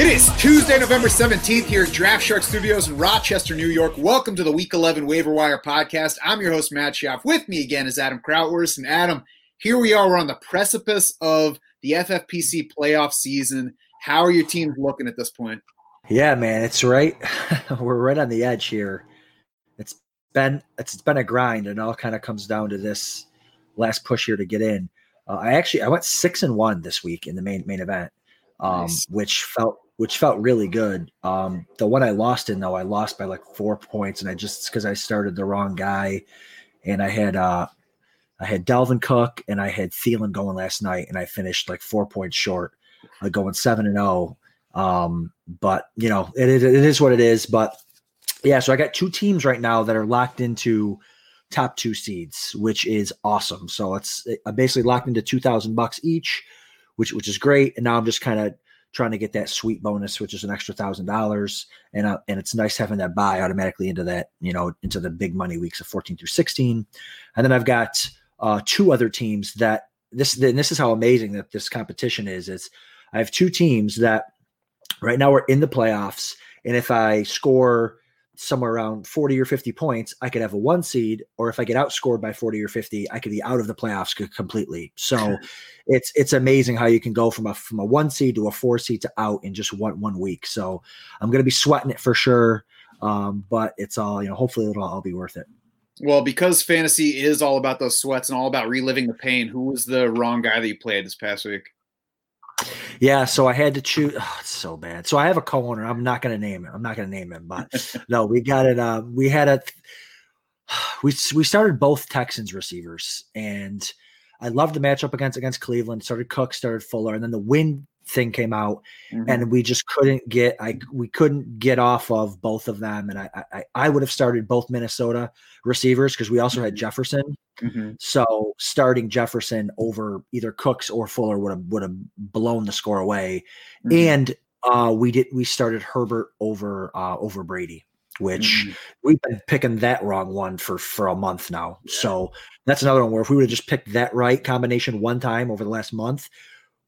It is Tuesday, November 17th here at Draft Shark Studios in Rochester, New York. Welcome to the Week 11 Waiver Wire podcast. I'm your host, Matt Schauf. With me again is Adam Krautwurst. And Adam, here we are. We're on the precipice of the FFPC playoff season. How are your teams looking at this point? Yeah, man, it's right. We're right on the edge here. It's been it's been a grind, and all kind of comes down to this last push here to get in. Uh, I actually I went six and one this week in the main main event, um, Nice. which felt which felt really good. Um, the one I lost in though, I lost by like four points, and I just because I started the wrong guy, and I had uh I had Dalvin Cook and I had Thielen going last night, and I finished like four points short, like going seven and zero. Um, but you know, it, is what it is. But yeah, so I got two teams right now that are locked into top two seeds, which is awesome. So it's I'm basically locked into two thousand bucks each, which which is great. And now I'm just kind of trying to get that sweet bonus, which is an extra thousand dollars. And uh, and it's nice having that buy automatically into that, you know, into the big money weeks of 14 through 16. And then I've got uh, two other teams that this and this is how amazing that this competition is. It's I have two teams that right now we're in the playoffs, and if I score somewhere around 40 or 50 points, I could have a one seed, or if I get outscored by 40 or 50, I could be out of the playoffs completely. So it's it's amazing how you can go from a from a one seed to a four seed to out in just one one week. So I'm gonna be sweating it for sure. Um, but it's all you know, hopefully it'll all be worth it. Well, because fantasy is all about those sweats and all about reliving the pain, who was the wrong guy that you played this past week? Yeah, so I had to choose. Oh, it's so bad. So I have a co-owner. I'm not going to name him. I'm not going to name him, but no, we got it. Uh, we had a. We we started both Texans receivers, and I loved the matchup against against Cleveland. Started Cook, started Fuller, and then the win thing came out, and we just couldn't get. I we couldn't get off of both of them, and I I, I would have started both Minnesota receivers because we also had Jefferson. Mhm. So starting Jefferson over either Cooks or Fuller would have would have blown the score away. Mhm. And uh we did we started Herbert over uh over Brady, which Mhm. we've been picking that wrong one for for a month now. So that's another one where if we would have just picked that right combination one time over the last month,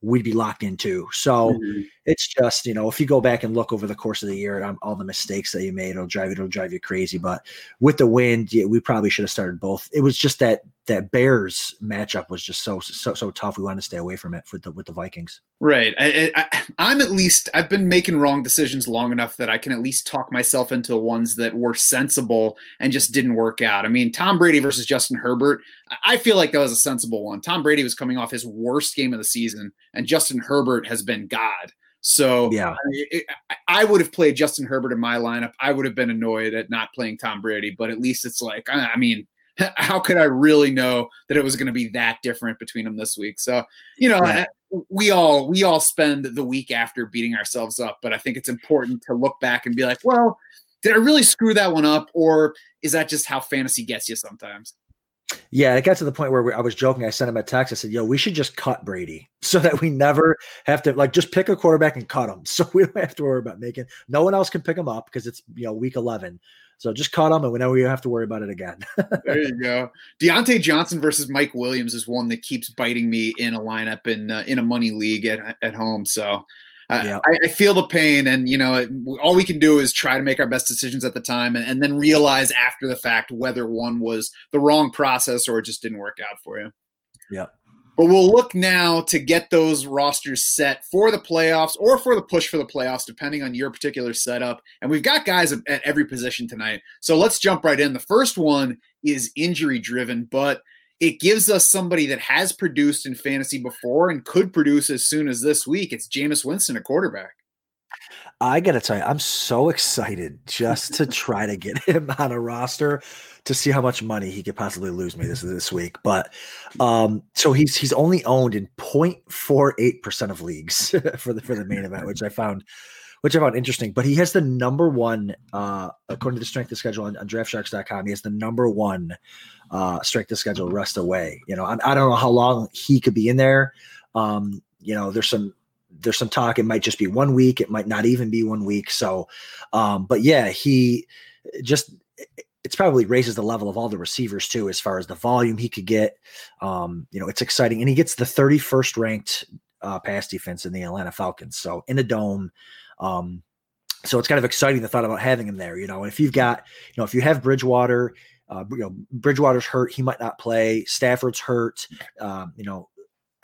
we'd be locked in too. So Mhm. it's just you know if you go back and look over the course of the year at um, all the mistakes that you made it'll drive it'll drive you crazy but with the wind yeah, we probably should have started both it was just that that bears matchup was just so so so tough we wanted to stay away from it with the with the vikings Right. I, I, I'm at least, I've been making wrong decisions long enough that I can at least talk myself into ones that were sensible and just didn't work out. I mean, Tom Brady versus Justin Herbert, I feel like that was a sensible one. Tom Brady was coming off his worst game of the season, and Justin Herbert has been God. So yeah I, mean, it- I- would have played Justin Herbert in my lineup. I would have been annoyed at not playing Tom Brady, but at least it's like, I I mean, how could I really know that it was going to be that different between them this week? So, you know, Yeah. Eh, we all we all spend the week after beating ourselves up, but I think it's important to look back and be like, well, did I really screw that one up, or is that just how fantasy gets you sometimes? Yeah it got to the point where we, i was joking i sent him a text i said yo we should just cut brady so that we never have to like just pick a quarterback and cut him so we don't have to worry about making no one else can pick him up because it's you know week 11 so just cut him and we never have to worry about it again There you go. Diontae Johnson versus Mike Williams is one that keeps biting me in a lineup in uh, in a money league at at home. So. I Yeah. I, I feel the pain, and you know, it- all we can do is try to make our best decisions at the time, and, and then realize after the fact whether one was the wrong process or it just didn't work out for you. Yeah. But we'll look now to get those rosters set for the playoffs or for the push for the playoffs, depending on your particular setup. And we've got guys at every position tonight. So let's jump right in. The first one is injury driven, but it gives us somebody that has produced in fantasy before and could produce as soon as this week. It's Jameis Winston, a quarterback. I gotta tell you, I'm so excited just to try to get him on a roster to see how much money he could possibly lose me this this week. But um, so he's he's only owned in 0.48 percent of leagues for the for the main event, which I found which I found interesting. But he has the number one, uh, according to the strength of schedule on, on DraftSharks.com, he has the number one uh, strength of schedule rest away. You know, I, I don't know how long he could be in there. Um, you know, there's some there's some talk it might just be one week, it might not even be one week. So, um, but yeah, he just it's probably raises the level of all the receivers too, as far as the volume he could get. Um, you know, it's exciting, and he gets the 31st ranked uh, pass defense in the Atlanta Falcons. So in a dome. Um, so it's kind of exciting the thought about having him there, you know. If you've got, you know, if you have Bridgewater, uh, you know, Bridgewater's hurt, he might not play. Stafford's hurt, um, you know,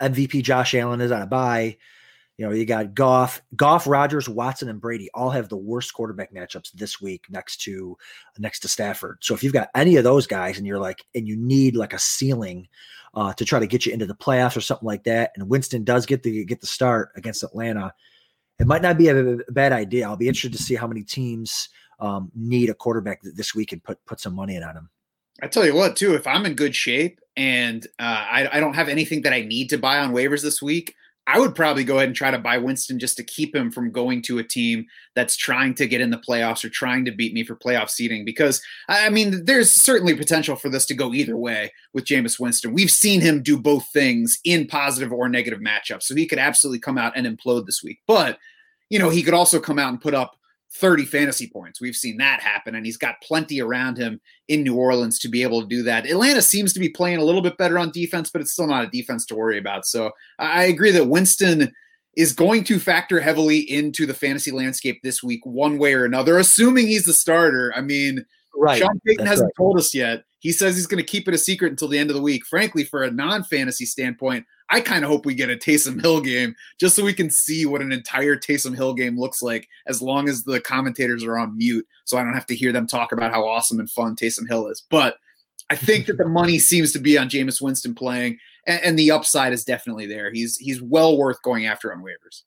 MVP Josh Allen is on a bye. You know, you got Goff, Goff, Rodgers, Watson, and Brady all have the worst quarterback matchups this week next to next to Stafford. So if you've got any of those guys and you're like, and you need like a ceiling uh, to try to get you into the playoffs or something like that, and Winston does get the get the start against Atlanta, it might not be a, a bad idea. I'll be interested to see how many teams um, need a quarterback this week and put put some money in on him. I tell you what, too, if I'm in good shape and uh, I, I don't have anything that I need to buy on waivers this week, I would probably go ahead and try to buy Winston just to keep him from going to a team that's trying to get in the playoffs or trying to beat me for playoff seeding. Because I mean, there's certainly potential for this to go either way with Jameis Winston. We've seen him do both things in positive or negative matchups, so he could absolutely come out and implode this week. But you know, he could also come out and put up 30 fantasy points. We've seen that happen, and he's got plenty around him in New Orleans to be able to do that. Atlanta seems to be playing a little bit better on defense, but it's still not a defense to worry about. So I agree that Winston is going to factor heavily into the fantasy landscape this week, one way or another, assuming he's the starter. I mean, right. Sean Payton That's hasn't right. told us yet. He says he's going to keep it a secret until the end of the week. Frankly, for a non fantasy standpoint, I kind of hope we get a Taysom Hill game just so we can see what an entire Taysom Hill game looks like as long as the commentators are on mute. So I don't have to hear them talk about how awesome and fun Taysom Hill is. But I think that the money seems to be on Jameis Winston playing, and, and the upside is definitely there. He's he's well worth going after on waivers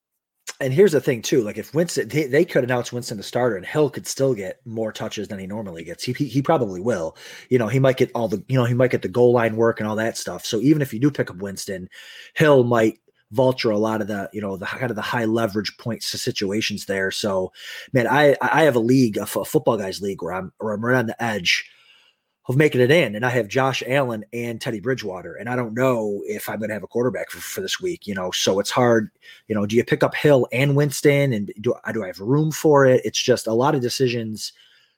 and here's the thing too like if winston they, they, could announce winston the starter and hill could still get more touches than he normally gets. He, he, he probably will. You know he might get all the you know he might get the goal line work and all that stuff. So even if you do pick up winston hill might vulture a lot of the you know the kind of the high leverage points situations there. So man i i have a league a, f- a football guys league where i'm where i'm right on the edge of making it in. And I have Josh Allen and Teddy Bridgewater. And I don't know if I'm going to have a quarterback for, for, this week, you know. So it's hard, you know, do you pick up Hill and Winston and do, I do I have room for it? It's just a lot of decisions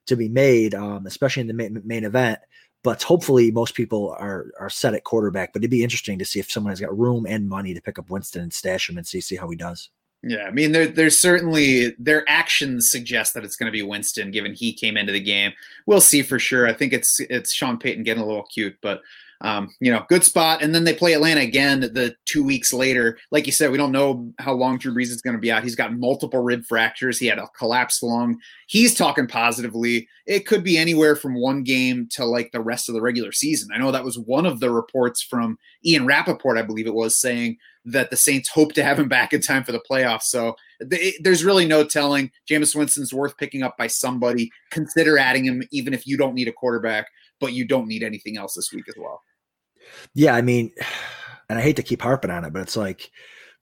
to be made, um, especially in the main, main event. But hopefully, most people are are set at quarterback. But it'd be interesting to see if someone has got room and money to pick up Winston and stash him and see see how he does. Yeah, I mean, there, there's certainly their actions suggest that it's going to be Winston, given he came into the game. We'll see for sure. I think it's it's Sean Payton getting a little cute, but um, you know, good spot. And then they play Atlanta again the two weeks later. Like you said, we don't know how long Drew Brees is going to be out. He's got multiple rib fractures. He had a collapsed lung. He's talking positively. It could be anywhere from one game to like the rest of the regular season. I know that was one of the reports from Ian Rapoport, I believe it was, saying that the Saints hope to have him back in time for the playoffs. So they, there's really no telling. Jameis Winston's worth picking up by somebody. Consider adding him, even if you don't need a quarterback, but you don't need anything else this week as well. Yeah, I mean, and I hate to keep harping on it, but it's like,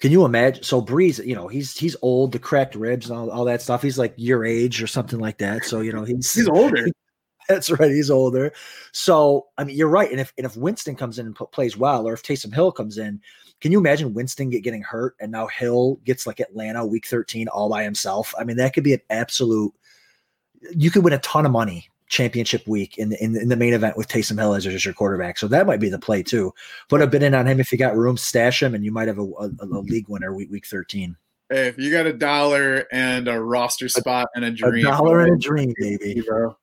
can you imagine? So Brees, you know, he's he's old, the cracked ribs and all, all that stuff. He's like your age or something like that. So you know, he's he's older. That's right. He's older. So I mean, you're right. And if and if Winston comes in and p- plays well, or if Taysom Hill comes in, can you imagine Winston get getting hurt and now Hill gets like Atlanta week 13 all by himself? I mean, that could be an absolute. You could win a ton of money championship week in the, in, in the main event with Taysom Hill as your quarterback. So that might be the play too. Put a bid in on him if you got room, stash him, and you might have a, a, a league winner week week 13. Hey, if you got a dollar and a roster spot and a dream, a dollar and a dream, baby, bro.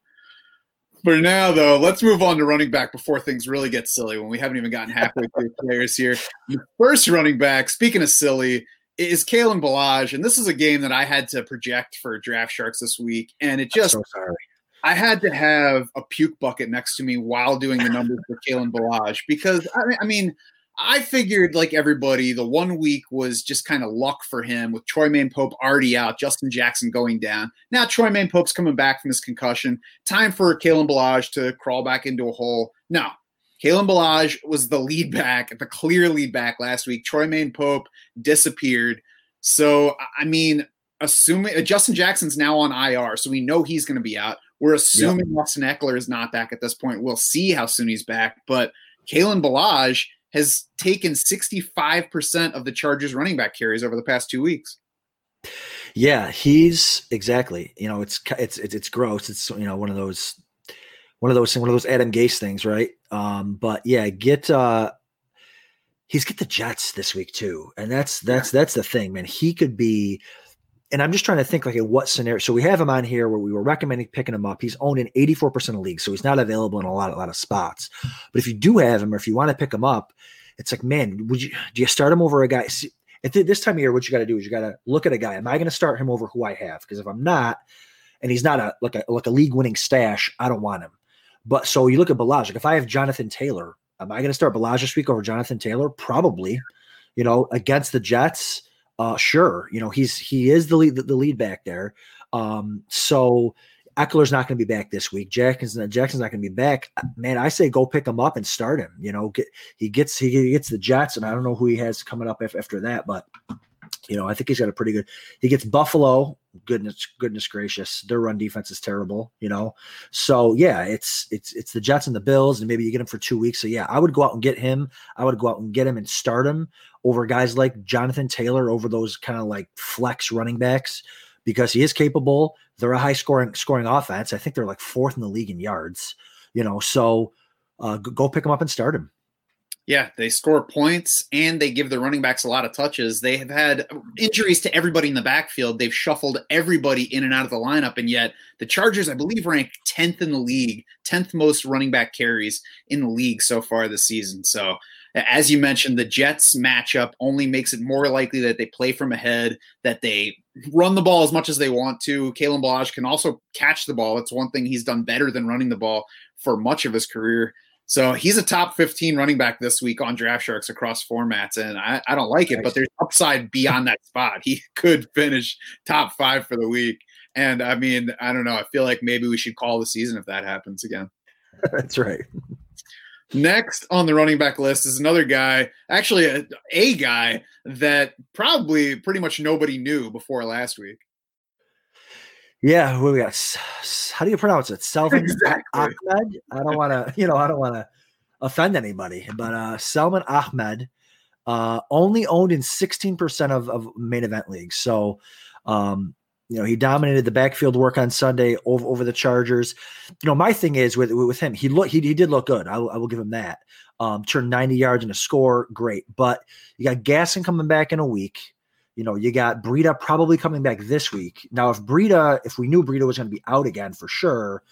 For now, though, let's move on to running back before things really get silly when we haven't even gotten halfway through players here. The first running back, speaking of silly, is Kalen Ballage. And this is a game that I had to project for Draft Sharks this week. And it just, so I had to have a puke bucket next to me while doing the numbers for Kalen Ballage because, I mean, I figured, like everybody, the one week was just kind of luck for him with Troymaine Pope already out, Justin Jackson going down. Now Troymaine Pope's coming back from his concussion. Time for Kalen Ballage to crawl back into a hole. No, Kalen Ballage was the lead back, the clear lead back last week. Troymaine Pope disappeared. So, I mean, assuming uh, Justin Jackson's now on IR, so we know he's going to be out. We're assuming yep. Austin Ekeler is not back at this point. We'll see how soon he's back. But Kalen Ballage – has taken 65% of the Chargers running back carries over the past two weeks. Yeah, he's exactly. You know, it's it's it's, it's gross. It's you know one of those one of those one of those Adam Gase things, right? Um, but yeah, get uh he's get the Jets this week too, and that's that's that's the thing, man. He could be. And I'm just trying to think like in what scenario. So we have him on here where we were recommending picking him up. He's owned in 84% of leagues, so he's not available in a lot, a lot of spots. But if you do have him, or if you want to pick him up, it's like, man, would you do you start him over a guy? See, at this time of year, what you got to do is you got to look at a guy. Am I going to start him over who I have? Because if I'm not, and he's not a like a like a league winning stash, I don't want him. But so you look at Ballage. Like if I have Jonathan Taylor, am I going to start Ballage this week over Jonathan Taylor? Probably. You know, against the Jets, uh, sure. You know, he's he is the lead the, lead back there. Um, so Ekeler's not going to be back this week. Jackson's Jackson's not going to be back. Man, I say go pick him up and start him. You know, get he gets he gets the Jets, and I don't know who he has coming up after that, but you know, I think he's got a pretty good. He gets Buffalo. Goodness, goodness gracious, their run defense is terrible. You know, so yeah, it's it's it's the Jets and the Bills, and maybe you get him for two weeks. So yeah, I would go out and get him. I would go out and get him and start him over guys like Jonathan Taylor, over those kind of like flex running backs because he is capable. They're a high scoring scoring offense. I think they're like fourth in the league in yards. You know, so uh, go pick him up and start him. Yeah, they score points and they give the running backs a lot of touches. They have had injuries to everybody in the backfield. They've shuffled everybody in and out of the lineup. And yet, the Chargers, I believe, rank 10th in the league, 10th most running back carries in the league so far this season. So, as you mentioned, the Jets matchup only makes it more likely that they play from ahead, that they run the ball as much as they want to. Kalen Ballage can also catch the ball. It's one thing he's done better than running the ball for much of his career. So he's a top 15 running back this week on Draft Sharks across formats. And I, I don't like it, but there's upside beyond that spot. He could finish top five for the week. And I mean, I don't know. I feel like maybe we should call the season if that happens again. That's right. Next on the running back list is another guy, actually a, a guy that probably pretty much nobody knew before last week. Yeah, who we got? How do you pronounce it? Selman exactly. Ahmed. I don't want to, you know, I don't want to offend anybody, but uh Salvon Ahmed, uh, only owned in 16% of, of main event leagues. So, um, you know, he dominated the backfield work on Sunday over, over the Chargers. You know, my thing is with with him, he look he, he did look good. I, I will give him that. Um, turned 90 yards and a score, great. But you got Gaskin coming back in a week. You know, you got Breida probably coming back this week. Now, if Breida, if we knew Breida was going to be out again for sure,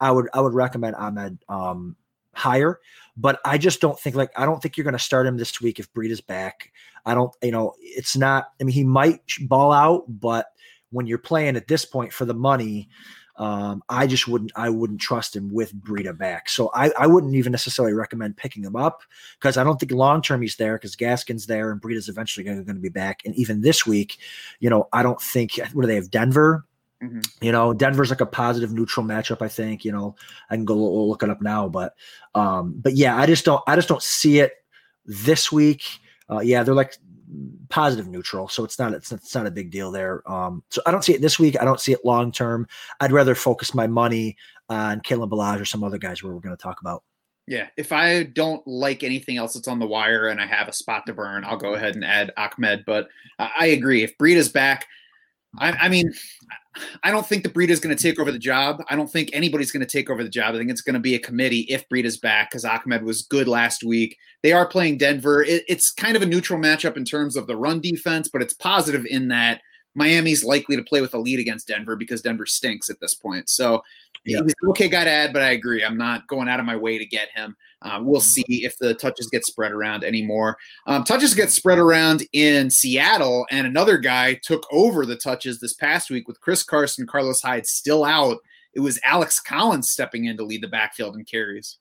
I would I would recommend Ahmed um, higher. But I just don't think like I don't think you're going to start him this week if Breida's back. I don't, you know, it's not. I mean, he might ball out, but when you're playing at this point for the money, um, I just wouldn't I wouldn't trust him with Breida back. So I, I wouldn't even necessarily recommend picking him up because I don't think long term he's there because Gaskin's there and Breida's eventually going to be back. And even this week, you know, I don't think what do they have Denver. Mm-hmm. You know, Denver's like a positive neutral matchup. I think. You know, I can go look it up now, but um, but yeah, I just don't I just don't see it this week. Uh, yeah, they're like positive neutral, so it's not it's, it's not a big deal there. Um, so I don't see it this week. I don't see it long term. I'd rather focus my money on Kalen Ballage or some other guys where we're going to talk about. Yeah, if I don't like anything else that's on the wire and I have a spot to burn, I'll go ahead and add Ahmed. But I agree. If Breida's back, I, I mean, I don't think the Breida is going to take over the job. I don't think anybody's going to take over the job. I think it's going to be a committee if Breida's back because Ahmed was good last week. They are playing Denver. It, it's kind of a neutral matchup in terms of the run defense, but it's positive in that Miami's likely to play with a lead against Denver because Denver stinks at this point. So yeah. he's an okay guy to add, but I agree. I'm not going out of my way to get him. Um, we'll see if the touches get spread around anymore. Um, touches get spread around in Seattle, and another guy took over the touches this past week with Chris Carson, Carlos Hyde still out. It was Alex Collins stepping in to lead the backfield and carries.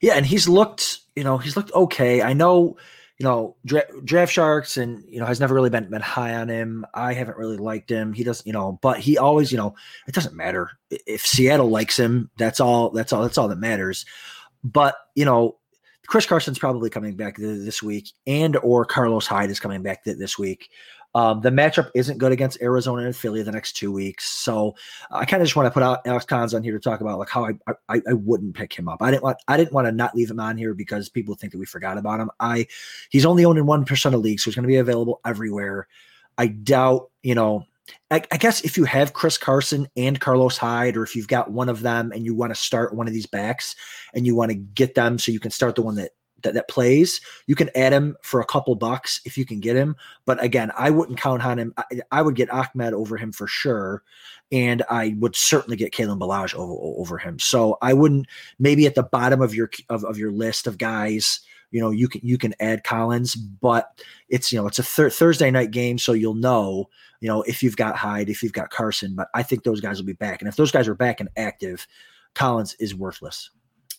Yeah, and he's looked, you know, he's looked okay. I know, you know, draft sharks and you know has never really been been high on him. I haven't really liked him. He doesn't, you know, but he always, you know, it doesn't matter if Seattle likes him. That's all. That's all. That's all that matters. But you know, Chris Carson's probably coming back th- this week, and or Carlos Hyde is coming back th- this week. Um, the matchup isn't good against Arizona and Philly the next two weeks, so I kind of just want to put out Alex Collins on here to talk about like how I, I I wouldn't pick him up. I didn't want I didn't want to not leave him on here because people think that we forgot about him. I he's only owned in one percent of leagues, so he's going to be available everywhere. I doubt you know I, I, guess if you have Chris Carson and Carlos Hyde, or if you've got one of them and you want to start one of these backs and you want to get them so you can start the one that, that that plays, you can add him for a couple bucks if you can get him. But again, I wouldn't count on him. I, I would get Ahmed over him for sure, and I would certainly get Kalen Ballage over, over him. So I wouldn't maybe at the bottom of your of, of your list of guys you know you can you can add Collins, but it's you know it's a thir- Thursday night game, so you'll know you know if you've got Hyde, if you've got Carson. But I think those guys will be back, and if those guys are back and active, Collins is worthless.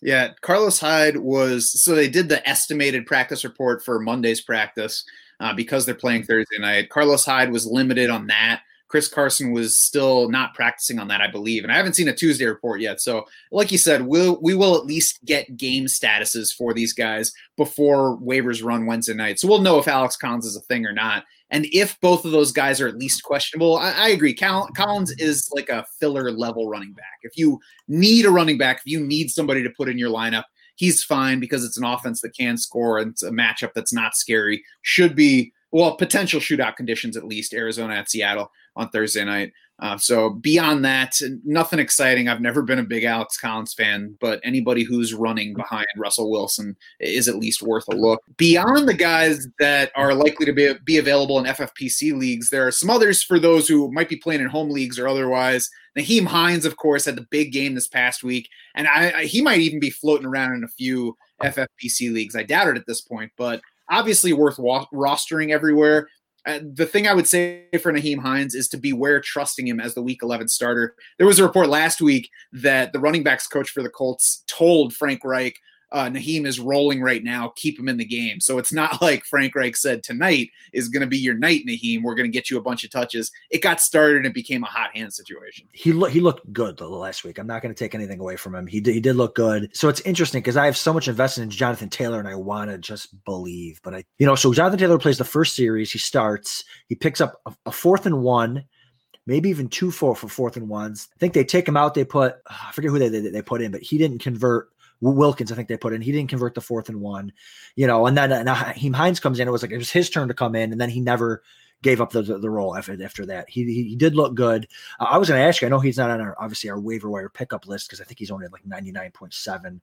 Yeah, Carlos Hyde was so they did the estimated practice report for Monday's practice uh, because they're playing Thursday night. Carlos Hyde was limited on that. Chris Carson was still not practicing on that, I believe, and I haven't seen a Tuesday report yet. So, like you said, we'll we will at least get game statuses for these guys before waivers run Wednesday night. So we'll know if Alex Collins is a thing or not, and if both of those guys are at least questionable. I, I agree. Collins is like a filler level running back. If you need a running back, if you need somebody to put in your lineup, he's fine because it's an offense that can score and it's a matchup that's not scary. Should be well potential shootout conditions at least. Arizona at Seattle on Thursday night. Uh, so beyond that, nothing exciting. I've never been a big Alex Collins fan, but anybody who's running behind Russell Wilson is at least worth a look. Beyond the guys that are likely to be, be available in FFPC leagues, there are some others for those who might be playing in home leagues or otherwise. Nyheim Hines, of course, had the big game this past week, and I, I, he might even be floating around in a few FFPC leagues. I doubt it at this point, but obviously worth wa- rostering everywhere. Uh, the thing I would say for Nyheim Hines is to beware trusting him as the Week 11 starter. There was a report last week that the running backs coach for the Colts told Frank Reich uh, Nyheim is rolling right now. Keep him in the game. So it's not like Frank Reich said tonight is going to be your night, Nyheim. We're going to get you a bunch of touches. It got started and it became a hot hand situation. He looked he looked good the last week. I'm not going to take anything away from him. He did, he did look good. So it's interesting because I have so much invested in Jonathan Taylor and I want to just believe, but I you know so Jonathan Taylor plays the first series. He starts. He picks up a, a fourth and one maybe even two four for fourth and ones. I think they take him out. They put I forget who they, they, they put in, but he didn't convert Wilkins, I think they put in. He didn't convert the fourth and one, you know. And then uh, Nyheim Hines comes in. It was like it was his turn to come in, and then he never gave up the, the, the role after after that. He he, he did look good. Uh, I was going to ask you. I know he's not on our obviously our waiver wire pickup list because I think he's only at like ninety nine point seven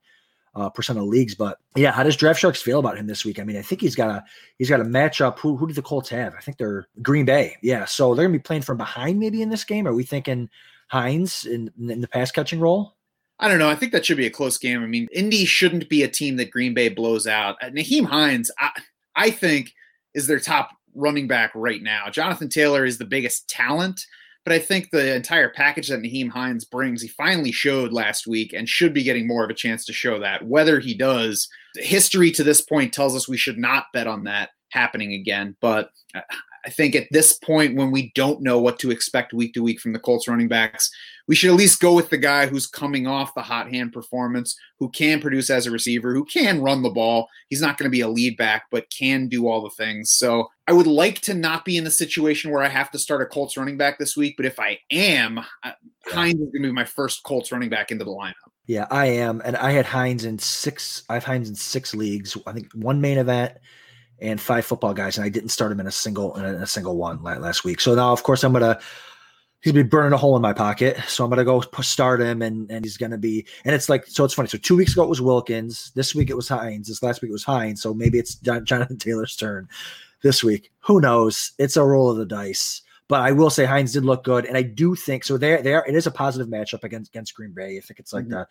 uh, percent of leagues. But yeah, how does Draft Sharks feel about him this week? I mean, I think he's got a he's got a matchup. Who who do the Colts have? I think they're Green Bay. Yeah, so they're gonna be playing from behind maybe in this game. Are we thinking Hines in, in the pass catching role? I don't know. I think that should be a close game. I mean, Indy shouldn't be a team that Green Bay blows out. Uh, Nyheim Hines, I, I think, is their top running back right now. Jonathan Taylor is the biggest talent, but I think the entire package that Nyheim Hines brings, he finally showed last week and should be getting more of a chance to show that. Whether he does, history to this point tells us we should not bet on that happening again. But uh, I think at this point, when we don't know what to expect week to week from the Colts running backs, we should at least go with the guy who's coming off the hot hand performance, who can produce as a receiver, who can run the ball. He's not going to be a lead back, but can do all the things. So I would like to not be in a situation where I have to start a Colts running back this week. But if I am, yeah. Hines is going to be my first Colts running back into the lineup. Yeah, I am, and I had Hines in six. I have Hines in six leagues. I think one main event and five football guys, and I didn't start him in a single in a single one last week. So now, of course, I'm gonna he's gonna be burning a hole in my pocket. So I'm gonna go start him, and and he's gonna be. And it's like so. It's funny. So two weeks ago it was Wilkins. This week it was Hines. This last week it was Hines. So maybe it's Jonathan Taylor's turn this week. Who knows? It's a roll of the dice. But I will say Hines did look good, and I do think so. There, there, it is a positive matchup against against Green Bay. I think it's like mm-hmm. the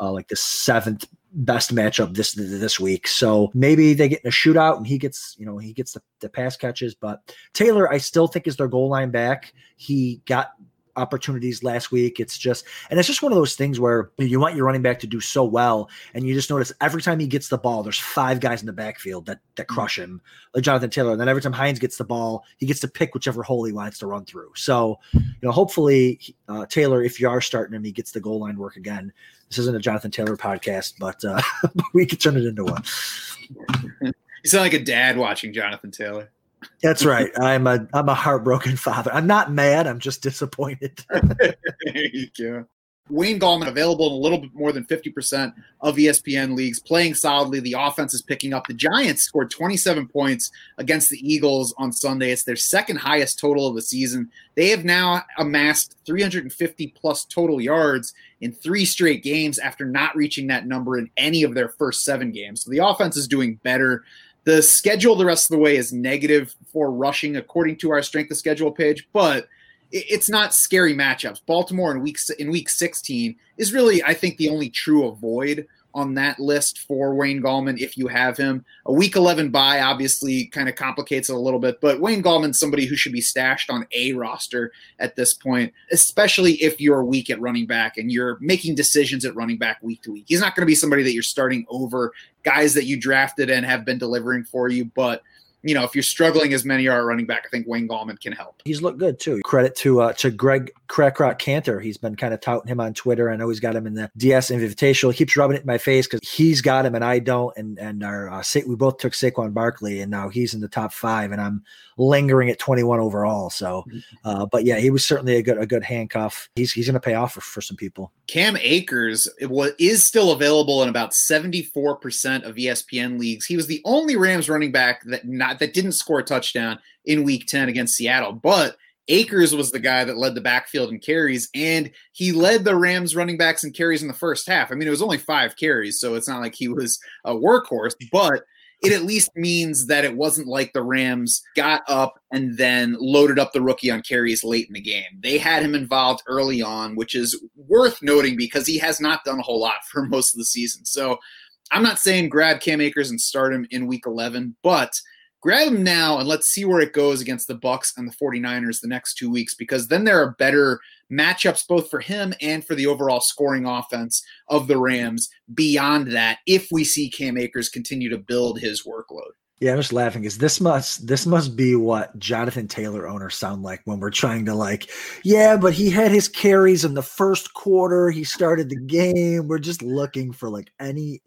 uh, like the seventh best matchup this this week. So maybe they get in a shootout, and he gets you know he gets the, the pass catches. But Taylor, I still think is their goal line back. He got opportunities last week. It's just, and it's just one of those things where you want your running back to do so well, and you just notice every time he gets the ball, there's five guys in the backfield that that mm-hmm. crush him, like Jonathan Taylor. And then every time Hines gets the ball, he gets to pick whichever hole he wants to run through. So, you know, hopefully uh, Taylor, if you are starting him, he gets the goal line work again. This isn't a Jonathan Taylor podcast, but uh, we could turn it into one. You sound like a dad watching Jonathan Taylor. That's right. I'm a I'm a heartbroken father. I'm not mad. I'm just disappointed. there you. Wayne Gallman available in a little bit more than 50% of ESPN leagues, playing solidly. The offense is picking up. The Giants scored 27 points against the Eagles on Sunday. It's their second highest total of the season. They have now amassed 350 plus total yards in three straight games after not reaching that number in any of their first seven games. So the offense is doing better. The schedule the rest of the way is negative for rushing, according to our strength of schedule page, but it's not scary matchups. Baltimore in week in week 16 is really, I think, the only true avoid on that list for Wayne Gallman if you have him. A week 11 bye obviously kind of complicates it a little bit, but Wayne Gallman's somebody who should be stashed on a roster at this point, especially if you're weak at running back and you're making decisions at running back week to week. He's not going to be somebody that you're starting over guys that you drafted and have been delivering for you, but you know, if you're struggling as many are running back, I think Wayne Gallman can help. He's looked good too. Credit to uh, to Greg Crackrock Cantor. He's been kind of touting him on Twitter. I know he's got him in the DS Invitational. He keeps rubbing it in my face because he's got him and I don't. And and our uh, we both took Saquon Barkley, and now he's in the top five, and I'm lingering at 21 overall. So, mm-hmm. uh, but yeah, he was certainly a good a good handcuff. He's he's going to pay off for, for some people. Cam Akers was, is still available in about 74% of ESPN leagues. He was the only Rams running back that not that didn't score a touchdown in week 10 against Seattle, but Akers was the guy that led the backfield in carries, and he led the Rams running backs in carries in the first half. I mean, it was only five carries, so it's not like he was a workhorse, but it at least means that it wasn't like the Rams got up and then loaded up the rookie on carries late in the game. They had him involved early on, which is worth noting because he has not done a whole lot for most of the season. So I'm not saying grab Cam Akers and start him in week 11, but grab him now and let's see where it goes against the bucks and the 49ers the next two weeks because then there are better matchups both for him and for the overall scoring offense of the Rams beyond that if we see Cam Akers continue to build his workload. Yeah, I'm just laughing because this must this must be what Jonathan Taylor owners sound like when we're trying to like, yeah, but he had his carries in the first quarter. He started the game. We're just looking for like any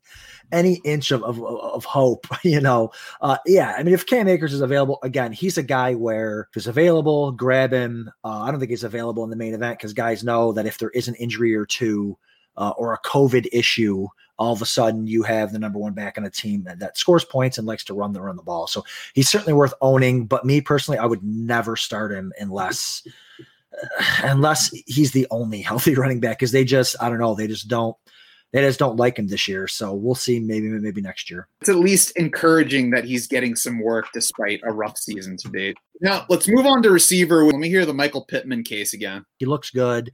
any inch of of, of hope, you know. Uh, yeah, I mean, if Cam Akers is available again, he's a guy where if he's available, grab him. Uh, I don't think he's available in the main event because guys know that if there is an injury or two uh, or a COVID issue all of a sudden you have the number one back on a team that, that scores points and likes to run the run the ball. So he's certainly worth owning. But me personally, I would never start him unless unless he's the only healthy running back because they just I don't know they just don't they just don't like him this year. So we'll see maybe maybe next year. It's at least encouraging that he's getting some work despite a rough season to date. Now let's move on to receiver. Let me hear the Michael Pittman case again. He looks good.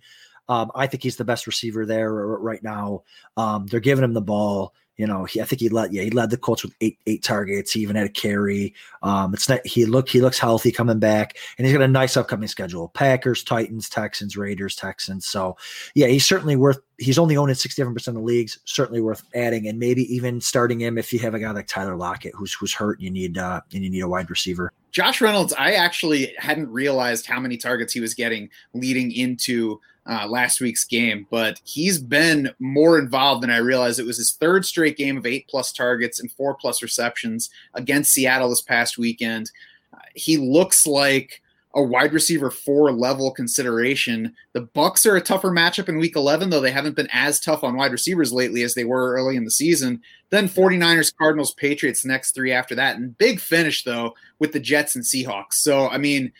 Um, I think he's the best receiver there right now. Um, they're giving him the ball. You know, he, I think he led. Yeah, he led the Colts with eight eight targets. He even had a carry. Um, it's not. He look. He looks healthy coming back, and he's got a nice upcoming schedule: Packers, Titans, Texans, Raiders, Texans. So, yeah, he's certainly worth. He's only owned in sixty seven percent of the leagues. Certainly worth adding, and maybe even starting him if you have a guy like Tyler Lockett who's who's hurt. You need uh, and you need a wide receiver. Josh Reynolds, I actually hadn't realized how many targets he was getting leading into uh, last week's game, but he's been more involved than I realized. It was his third straight game of eight plus targets and four plus receptions against Seattle this past weekend. Uh, he looks like a wide receiver four level consideration. The Bucks are a tougher matchup in week 11, though they haven't been as tough on wide receivers lately as they were early in the season. Then 49ers, Cardinals, Patriots, next three after that. And big finish, though, with the Jets and Seahawks. So, I mean,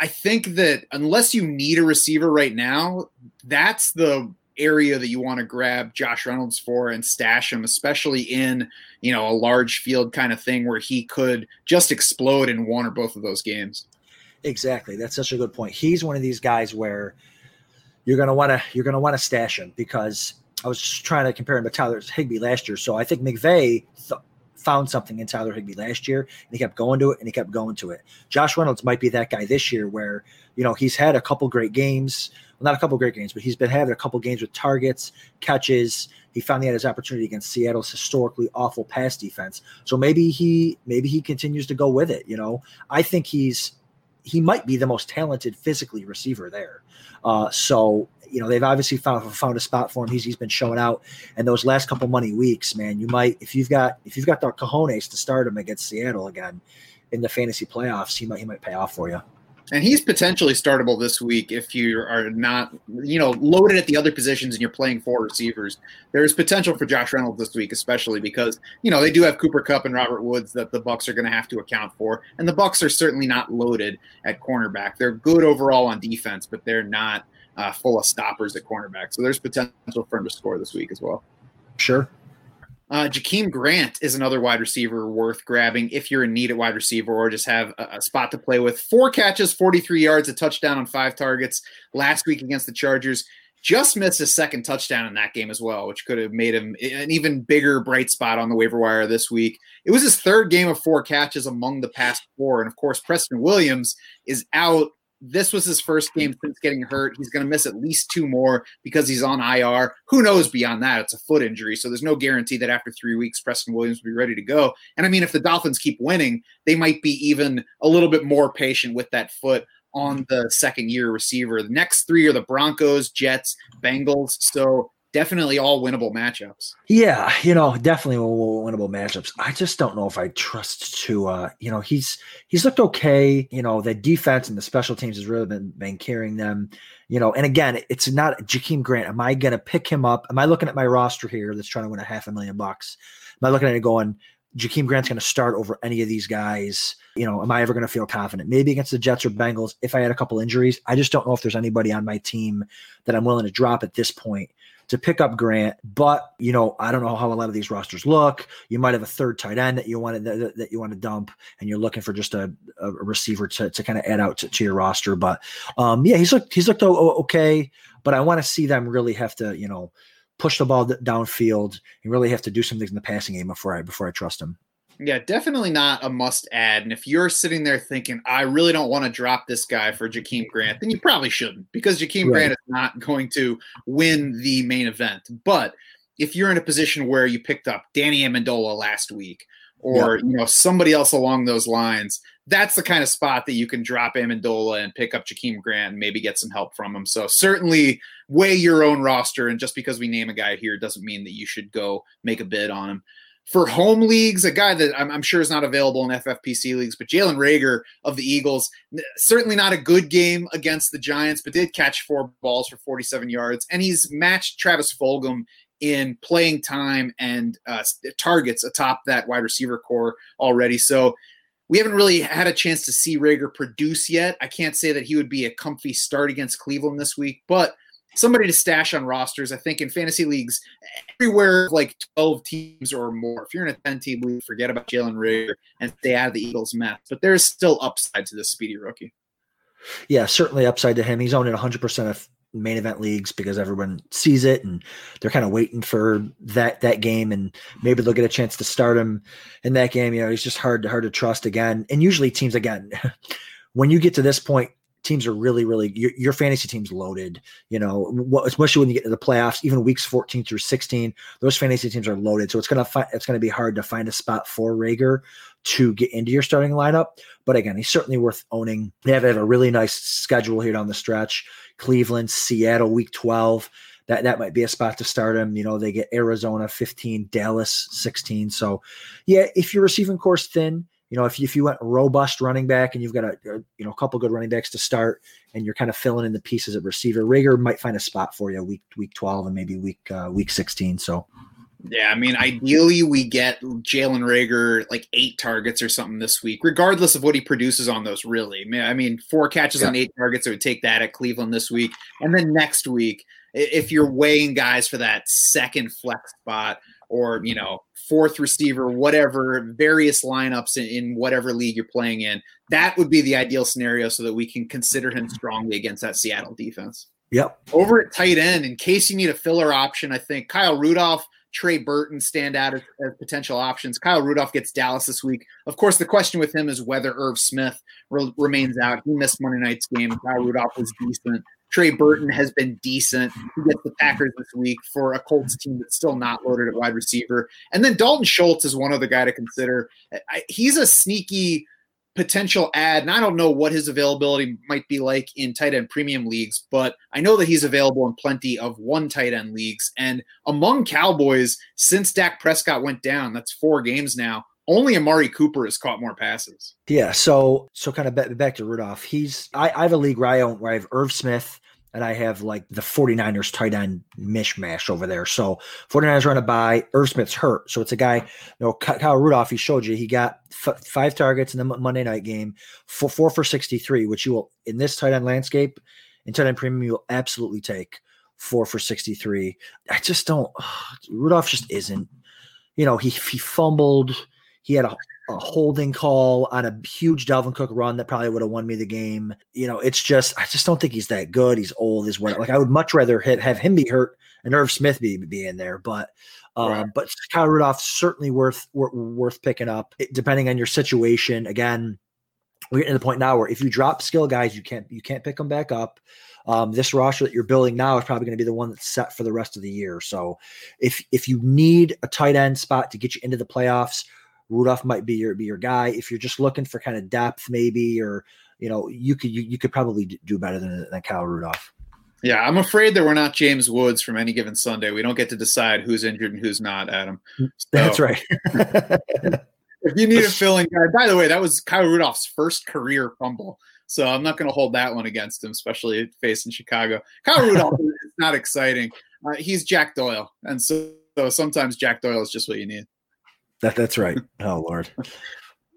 I think that unless you need a receiver right now, that's the area that you want to grab Josh Reynolds for and stash him, especially in you know a large field kind of thing where he could just explode in one or both of those games. Exactly, that's such a good point. He's one of these guys where you're gonna want to you're gonna want to stash him because I was trying to compare him to Tyler Higbee last year. So I think McVay found something in Tyler Higbee last year, and he kept going to it, and he kept going to it. Josh Reynolds might be that guy this year, where you know he's had a couple great games, well, not a couple great games, but he's been having a couple games with targets, catches. He finally had his opportunity against Seattle's historically awful pass defense. So maybe he maybe he continues to go with it. You know, I think he's he might be the most talented physically receiver there. Uh, so you know they've obviously found found a spot for him. He's he's been showing out, and those last couple money weeks, man, you might if you've got if you've got the cojones to start him against Seattle again in the fantasy playoffs, he might he might pay off for you. And he's potentially startable this week if you are not, you know, loaded at the other positions and you're playing four receivers. There's potential for Josh Reynolds this week, especially because you know they do have Cooper Kupp and Robert Woods that the Bucks are going to have to account for, and the Bucks are certainly not loaded at cornerback. They're good overall on defense, but they're not uh, full of stoppers at cornerback. So there's potential for him to score this week as well. Sure. Uh, Jakeem Grant is another wide receiver worth grabbing if you're in need at wide receiver or just have a, a, spot to play with. Four catches, 43 yards, a touchdown on five targets last week against the Chargers. Just missed a second touchdown in that game as well, which could have made him an even bigger bright spot on the waiver wire this week. It was his third game of four catches among the past four. And of course, Preston Williams is out this was his first game since getting hurt. He's going to miss at least two more because he's on IR. Who knows beyond that? It's a foot injury. So there's no guarantee that after three weeks, Preston Williams will be ready to go. And I mean, if the Dolphins keep winning, they might be even a little bit more patient with that foot on the second year receiver. The next three are the Broncos, Jets, Bengals. So definitely all winnable matchups. Yeah, you know, definitely winnable matchups. I just don't know if I trust to uh, you know, he's he's looked okay, you know, the defense and the special teams has really been been carrying them, you know, and again, it's not Jakeem Grant. Am I gonna pick him up? Am I looking at my roster here that's trying to win a half a million bucks? Am I looking at it going, Jakeem Grant's going to start over any of these guys. You know, am I ever going to feel confident? Maybe against the Jets or Bengals if I had a couple injuries. I just don't know if there's anybody on my team that I'm willing to drop at this point to pick up Grant. But you know, I don't know how a lot of these rosters look. You might have a third tight end that you want to that, that you want to dump, and you're looking for just a, a receiver to, to kind of add out to, to, your roster. But um, yeah, he's looked he's looked okay. But I want to see them really have to you know push the ball downfield and really have to do some things in the passing game before I before I trust him. Yeah, definitely not a must add. And if you're sitting there thinking, I really don't want to drop this guy for Jakeem Grant, then you probably shouldn't because Jakeem right. Grant is not going to win the main event. But if you're in a position where you picked up Danny Amendola last week or you know somebody else along those lines, that's the kind of spot that you can drop Amendola and pick up Jakeem Grant and maybe get some help from him. So certainly weigh your own roster. And just because we name a guy here doesn't mean that you should go make a bid on him for home leagues, a guy that I'm, I'm, sure is not available in FFPC leagues, but Jalen Reagor of the Eagles, certainly not a good game against the Giants, but did catch four balls for 47 yards. And he's matched Travis Fulgham in playing time and uh, targets atop that wide receiver corps already. So we haven't really had a chance to see Reagor produce yet. I can't say that he would be a comfy start against Cleveland this week, but somebody to stash on rosters. I think in fantasy leagues, everywhere like 12 teams or more. If you're in a 10 team league, forget about Jalen Reagor and stay out of the Eagles' mess. But there's still upside to this speedy rookie. Yeah, certainly upside to him. He's owned in 100% of main event leagues because everyone sees it and they're kind of waiting for that that game and maybe they'll get a chance to start him in that game. You know, he's just hard to hard to trust again. And usually teams again, when you get to this point, teams are really, really your, your fantasy team's loaded. You know, especially when you get to the playoffs, even weeks 14 through 16, those fantasy teams are loaded. So it's gonna fi- it's gonna be hard to find a spot for Reagor to get into your starting lineup. But again, he's certainly worth owning. They have, they have a really nice schedule here down the stretch: Cleveland, Seattle, Week 12 that that might be a spot to start him. You know, they get Arizona 15, Dallas 16. So, yeah, if your receiving course thin, you know, if you, if you went robust running back and you've got a, you know a couple good running backs to start, and you're kind of filling in the pieces at receiver, Reagor might find a spot for you week week twelve and maybe week uh, week sixteen. So. Yeah, I mean, ideally we get Jalen Reagor like eight targets or something this week, regardless of what he produces on those. Really, I mean, four catches yeah. on eight targets, it would take that at Cleveland this week, and then next week, if you're weighing guys for that second flex spot, or you know fourth receiver whatever various lineups in, in, whatever league you're playing in that would be the ideal scenario so that we can consider him strongly against that seattle defense yep over at tight end in case you need a filler option i think kyle rudolph Trey Burton stand out as, as, potential options. Kyle Rudolph gets Dallas this week. Of course, the question with him is whether Irv Smith re- remains out. He missed Monday night's game. Kyle Rudolph was decent. Trey Burton has been decent. He gets the Packers this week for a Colts team that's still not loaded at wide receiver. And then Dalton Schultz is one other guy to consider. I, he's a sneaky potential add, and I don't know what his availability might be like in tight end premium leagues, but I know that he's available in plenty of one tight end leagues. And among Cowboys, since Dak Prescott went down, that's four games now. Only Amari Cooper has caught more passes. Yeah, so so kind of back, to Rudolph. He's I, I have a league where I own where I have Irv Smith, and I have like the 49ers tight end mishmash over there. So 49ers run a bye. Irv Smith's hurt. So it's a guy, you know, Kyle Rudolph, he showed you, he got f- five targets in the Monday night game, four, four for 63, which you will, in this tight end landscape, in tight end premium, you'll absolutely take four for 63. I just don't, Rudolph just isn't, you know, he, he fumbled. He had a a holding call on a huge Dalvin Cook run that probably would have won me the game. You know, it's just I just don't think he's that good. He's old. Is what like I would much rather hit have him be hurt and Irv Smith be be in there. But um, right. but Kyle Rudolph certainly worth worth picking up it, depending on your situation. Again, we're getting to the point now where if you drop skill guys, you can't you can't pick them back up. Um, this roster that you're building now is probably going to be the one that's set for the rest of the year. So if if you need a tight end spot to get you into the playoffs Rudolph might be your be your guy. If you're just looking for kind of depth, maybe, or you know, you could you, you could probably do better than than Kyle Rudolph. Yeah, I'm afraid that we're not James Woods from any given Sunday. We don't get to decide who's injured and who's not, Adam. So, That's right. if you need a filling guy, by the way, that was Kyle Rudolph's first career fumble. So I'm not going to hold that one against him, especially facing Chicago. Kyle Rudolph is not exciting. Uh, he's Jack Doyle, and so, so sometimes Jack Doyle is just what you need. That that's right. Oh Lord.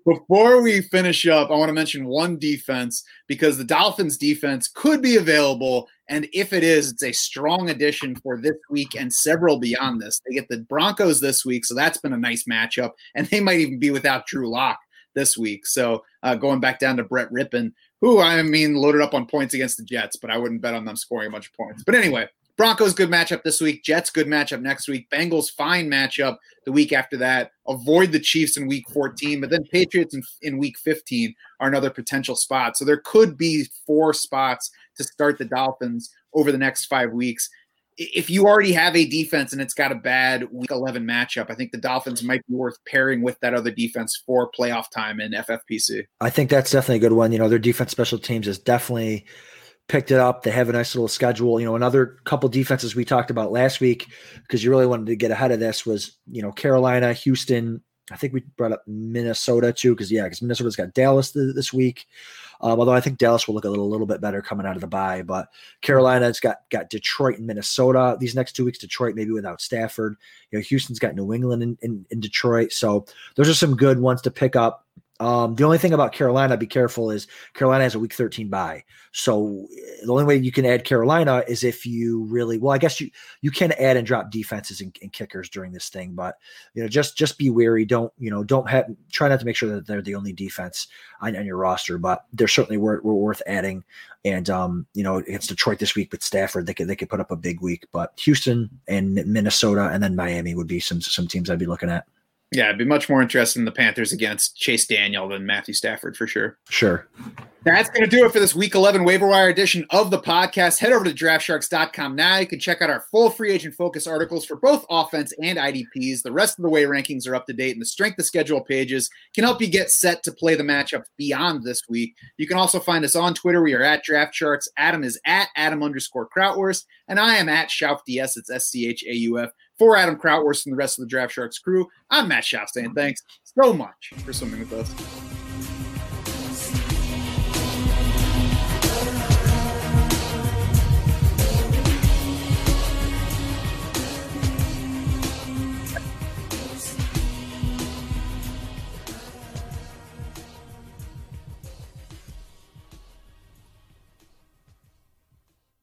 Before we finish up, I want to mention one defense because the Dolphins defense could be available. And if it is, it's a strong addition for this week and several beyond this. They get the Broncos this week, so that's been a nice matchup. And they might even be without Drew Lock this week. So uh, going back down to Brett Rypien, who I mean loaded up on points against the Jets, but I wouldn't bet on them scoring a bunch of points. But anyway, Broncos good matchup this week. Jets good matchup next week. Bengals fine matchup the week after that. Avoid the Chiefs in week 14, but then Patriots in, in week 15 are another potential spot. So there could be four spots to start the Dolphins over the next five weeks. If you already have a defense and it's got a bad week 11 matchup, I think the Dolphins might be worth pairing with that other defense for playoff time in FFPC. I think that's definitely a good one. You know, their defense special teams is definitely picked it up. They have a nice little schedule. You know, another couple defenses we talked about last week because you really wanted to get ahead of this was, you know, Carolina, Houston. I think we brought up Minnesota too because yeah, because Minnesota's got Dallas th- this week. Um, although I think Dallas will look a little, little bit better coming out of the bye, but Carolina's got got Detroit and Minnesota these next two weeks. Detroit maybe without Stafford. You know, Houston's got New England in, in Detroit, so those are some good ones to pick up. Um, the only thing about Carolina, be careful, is Carolina has a week 13 bye. So the only way you can add Carolina is if you really well, I guess you you can add and drop defenses and, and, kickers during this thing, but you know, just just be wary. Don't you know? Don't have try not to make sure that they're the only defense on, on your roster, but they're certainly worth, worth adding. And um, you know, it's Detroit this week with Stafford. They could they could put up a big week, but Houston and Minnesota and then Miami would be some some teams I'd be looking at. Yeah, I'd be much more interested in the Panthers against Chase Daniel than Matthew Stafford for sure. Sure. That's going to do it for this week 11 waiver wire edition of the podcast. Head over to draftsharks.com now. You can check out our full free agent focus articles for both offense and IDPs. The rest of the way rankings are up to date, and the strength of schedule pages can help you get set to play the matchups beyond this week. You can also find us on Twitter. We are at DraftSharks. Adam is at Adam underscore Krautwurst, and I am at Schauf DS. It's S C H A U F. For Adam Krautwurst and the rest of the Draft Sharks crew, I'm Matt Schauf saying thanks so much for swimming with us.